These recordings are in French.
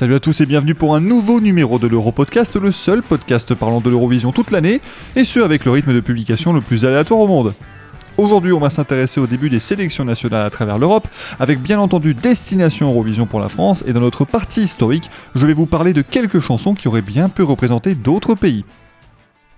Salut à tous et bienvenue pour un nouveau numéro de l'Europodcast, le seul podcast parlant de l'Eurovision toute l'année, et ce avec le rythme de publication le plus aléatoire au monde. Aujourd'hui, on va s'intéresser au début des sélections nationales à travers l'Europe, avec bien entendu Destination Eurovision pour la France, et dans notre partie historique, je vais vous parler de quelques chansons qui auraient bien pu représenter d'autres pays.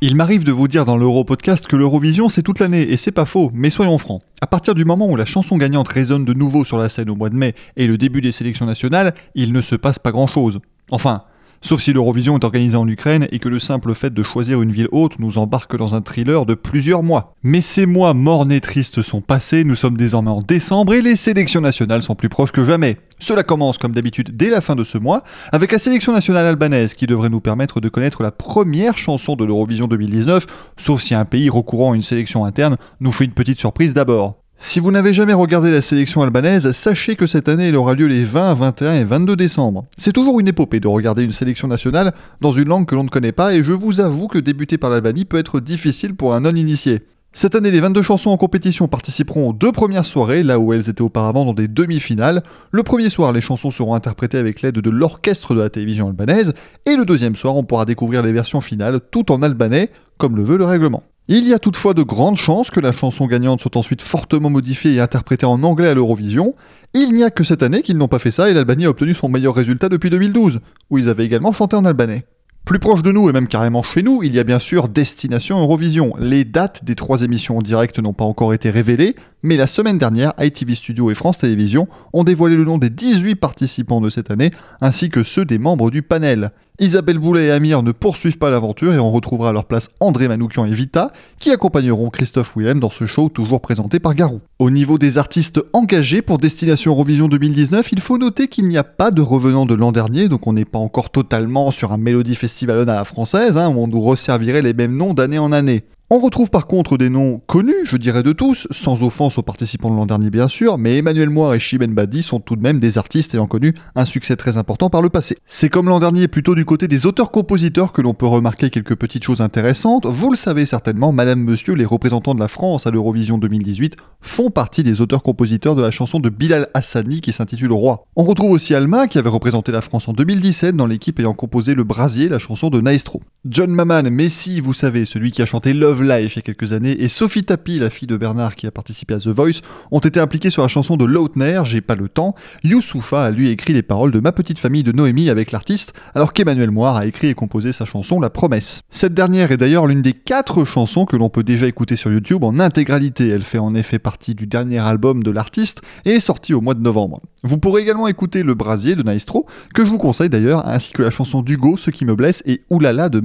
Il m'arrive de vous dire dans l'Europodcast que l'Eurovision c'est toute l'année, et c'est pas faux, mais soyons francs. À partir du moment où la chanson gagnante résonne de nouveau sur la scène au mois de mai et le début des sélections nationales, il ne se passe pas grand chose. Enfin, Sauf si l'Eurovision est organisée en Ukraine et que le simple fait de choisir une ville haute nous embarque dans un thriller de plusieurs mois. Mais ces mois morts et tristes sont passés, nous sommes désormais en décembre et les sélections nationales sont plus proches que jamais. Cela commence comme d'habitude dès la fin de ce mois avec la sélection nationale albanaise qui devrait nous permettre de connaître la première chanson de l'Eurovision 2019, sauf si un pays recourant à une sélection interne nous fait une petite surprise d'abord. Si vous n'avez jamais regardé la sélection albanaise, sachez que cette année elle aura lieu les 20, 21 et 22 décembre. C'est toujours une épopée de regarder une sélection nationale dans une langue que l'on ne connaît pas et je vous avoue que débuter par l'Albanie peut être difficile pour un non-initié. Cette année, les 22 chansons en compétition participeront aux deux premières soirées, là où elles étaient auparavant dans des demi-finales. Le premier soir, les chansons seront interprétées avec l'aide de l'orchestre de la télévision albanaise, et le deuxième soir, on pourra découvrir les versions finales tout en albanais, comme le veut le règlement. Il y a toutefois de grandes chances que la chanson gagnante soit ensuite fortement modifiée et interprétée en anglais à l'Eurovision. Il n'y a que cette année qu'ils n'ont pas fait ça et l'Albanie a obtenu son meilleur résultat depuis 2012, où ils avaient également chanté en albanais. Plus proche de nous et même carrément chez nous, il y a bien sûr Destination Eurovision. Les dates des trois émissions en direct n'ont pas encore été révélées, mais la semaine dernière, ITV Studio et France Télévisions ont dévoilé le nom des 18 participants de cette année, ainsi que ceux des membres du panel. Isabelle Boulet et Amir ne poursuivent pas l'aventure et on retrouvera à leur place André Manoukian et Vita, qui accompagneront Christophe Willem dans ce show toujours présenté par Garou. Au niveau des artistes engagés pour Destination Eurovision 2019, il faut noter qu'il n'y a pas de revenants de l'an dernier, donc on n'est pas encore totalement sur un Melody Festival à la française, hein, où on nous resservirait les mêmes noms d'année en année. On retrouve par contre des noms connus, je dirais de tous, sans offense aux participants de l'an dernier bien sûr, mais Emmanuel Moir et Shiben Badi sont tout de même des artistes ayant connu un succès très important par le passé. C'est comme l'an dernier plutôt du côté des auteurs-compositeurs que l'on peut remarquer quelques petites choses intéressantes. Vous le savez certainement, Madame Monsieur, les représentants de la France à l'Eurovision 2018 font partie des auteurs-compositeurs de la chanson de Bilal Hassani qui s'intitule Roi. On retrouve aussi Alma qui avait représenté la France en 2017 dans l'équipe ayant composé Le Brasier, la chanson de Naestro. John Maman, Messi, vous savez, celui qui a chanté Love Life il y a quelques années, et Sophie Tapi, la fille de Bernard qui a participé à The Voice, ont été impliqués sur la chanson de Lautner, J'ai pas le temps. Youssoufa a lui écrit les paroles de Ma petite famille de Noémie avec l'artiste, alors qu'Emmanuel Moire a écrit et composé sa chanson La Promesse. Cette dernière est d'ailleurs l'une des quatre chansons que l'on peut déjà écouter sur YouTube en intégralité. Elle fait en effet partie du dernier album de l'artiste et est sortie au mois de novembre. Vous pourrez également écouter Le Brasier de Naistro, que je vous conseille d'ailleurs, ainsi que la chanson d'Hugo, Ce qui me blesse, et Oulala de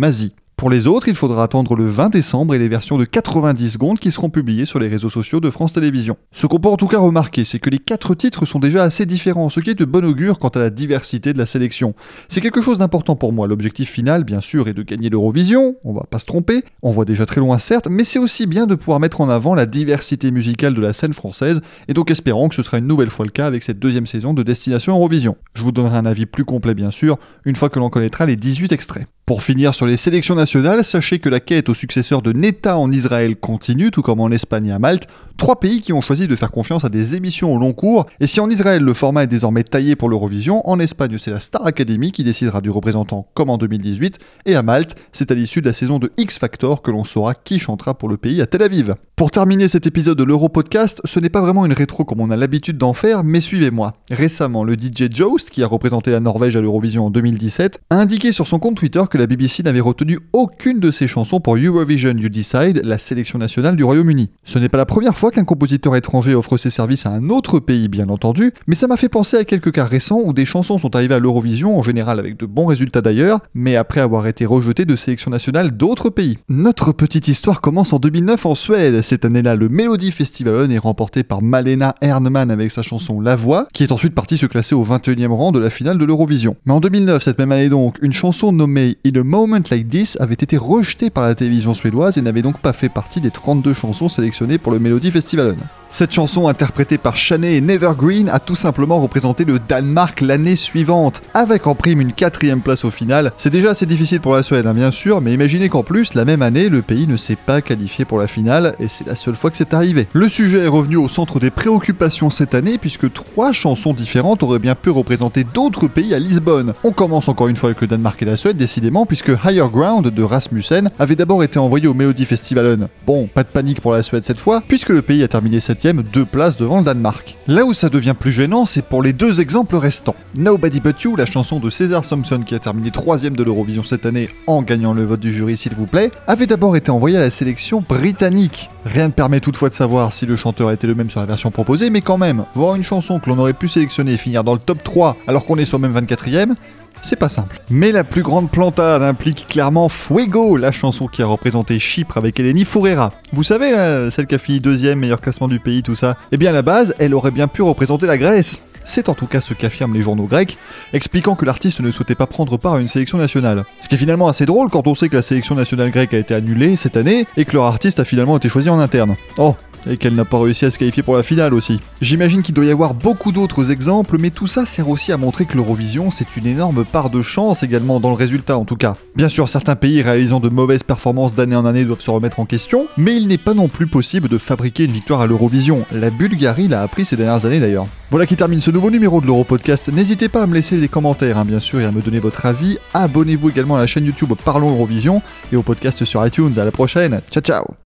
Pour les autres, il faudra attendre le 20 décembre et les versions de 90 secondes qui seront publiées sur les réseaux sociaux de France Télévisions. Ce qu'on peut en tout cas remarquer, c'est que les quatre titres sont déjà assez différents, ce qui est de bon augure quant à la diversité de la sélection. C'est quelque chose d'important pour moi. L'objectif final, bien sûr, est de gagner l'Eurovision, on va pas se tromper, on voit déjà très loin certes, mais c'est aussi bien de pouvoir mettre en avant la diversité musicale de la scène française, et donc espérons que ce sera une nouvelle fois le cas avec cette deuxième saison de Destination Eurovision. Je vous donnerai un avis plus complet bien sûr, une fois que l'on connaîtra les 18 extraits. Pour finir sur les sélections nationales, sachez que la quête au successeur de Neta en Israël continue, tout comme en Espagne et à Malte, trois pays qui ont choisi de faire confiance à des émissions au long cours, et si en Israël le format est désormais taillé pour l'Eurovision, en Espagne c'est la Star Academy qui décidera du représentant comme en 2018, et à Malte, c'est à l'issue de la saison de X Factor que l'on saura qui chantera pour le pays à Tel Aviv. Pour terminer cet épisode de l'Euro-Podcast, ce n'est pas vraiment une rétro comme on a l'habitude d'en faire, mais suivez-moi. Récemment, le DJ Jost, qui a représenté la Norvège à l'Eurovision en 2017, a indiqué sur son compte Twitter que la BBC n'avait retenu aucune de ses chansons pour Eurovision You Decide, la sélection nationale du Royaume-Uni. Ce n'est pas la première fois qu'un compositeur étranger offre ses services à un autre pays, bien entendu, mais ça m'a fait penser à quelques cas récents où des chansons sont arrivées à l'Eurovision, en général avec de bons résultats d'ailleurs, mais après avoir été rejetées de sélection nationale d'autres pays. Notre petite histoire commence en 2009 en Suède. Cette année-là, le Melody Festival est remporté par Malena Ernman avec sa chanson La Voix, qui est ensuite partie se classer au 21e rang de la finale de l'Eurovision. Mais en 2009, cette même année donc, une chanson nommée In a Moment Like This avait été rejetée par la télévision suédoise et n'avait donc pas fait partie des 32 chansons sélectionnées pour le Melody Festival. Festival. Cette chanson interprétée par Shanae et Nevergreen a tout simplement représenté le Danemark l'année suivante, avec en prime une quatrième place au final. C'est déjà assez difficile pour la Suède, hein, bien sûr, mais imaginez qu'en plus, la même année, le pays ne s'est pas qualifié pour la finale, et c'est la seule fois que c'est arrivé. Le sujet est revenu au centre des préoccupations cette année, puisque trois chansons différentes auraient bien pu représenter d'autres pays à Lisbonne. On commence encore une fois avec le Danemark et la Suède, décidément, puisque Higher Ground de Rasmussen avait d'abord été envoyé au Melody Festivalen. Bon, pas de panique pour la Suède cette fois, puisque le pays a terminé 7 deux places devant le Danemark. Là où ça devient plus gênant, c'est pour les deux exemples restants. Nobody But You, la chanson de César Thompson qui a terminé troisième de l'Eurovision cette année en gagnant le vote du jury s'il vous plaît, avait d'abord été envoyé à la sélection britannique. Rien ne permet toutefois de savoir si le chanteur était le même sur la version proposée, mais quand même, voir une chanson que l'on aurait pu sélectionner et finir dans le top 3 alors qu'on est soi-même 24ème, c'est pas simple. Mais la plus grande plantade implique clairement Fuego, la chanson qui a représenté Chypre avec Eleni Foureira. Vous savez, celle qui a fini deuxième, meilleur classement du pays, tout ça. Eh bien, à la base, elle aurait bien pu représenter la Grèce. C'est en tout cas ce qu'affirment les journaux grecs, expliquant que l'artiste ne souhaitait pas prendre part à une sélection nationale. Ce qui est finalement assez drôle quand on sait que la sélection nationale grecque a été annulée cette année et que leur artiste a finalement été choisi en interne. Oh, et qu'elle n'a pas réussi à se qualifier pour la finale aussi. J'imagine qu'il doit y avoir beaucoup d'autres exemples, mais tout ça sert aussi à montrer que l'Eurovision, c'est une énorme part de chance également dans le résultat en tout cas. Bien sûr, certains pays réalisant de mauvaises performances d'année en année doivent se remettre en question, mais il n'est pas non plus possible de fabriquer une victoire à l'Eurovision. La Bulgarie l'a appris ces dernières années d'ailleurs. Voilà qui termine ce nouveau numéro de l'Europodcast. N'hésitez pas à me laisser des commentaires, hein, bien sûr, et à me donner votre avis. Abonnez-vous également à la chaîne YouTube Parlons Eurovision et au podcast sur iTunes. À la prochaine. Ciao ciao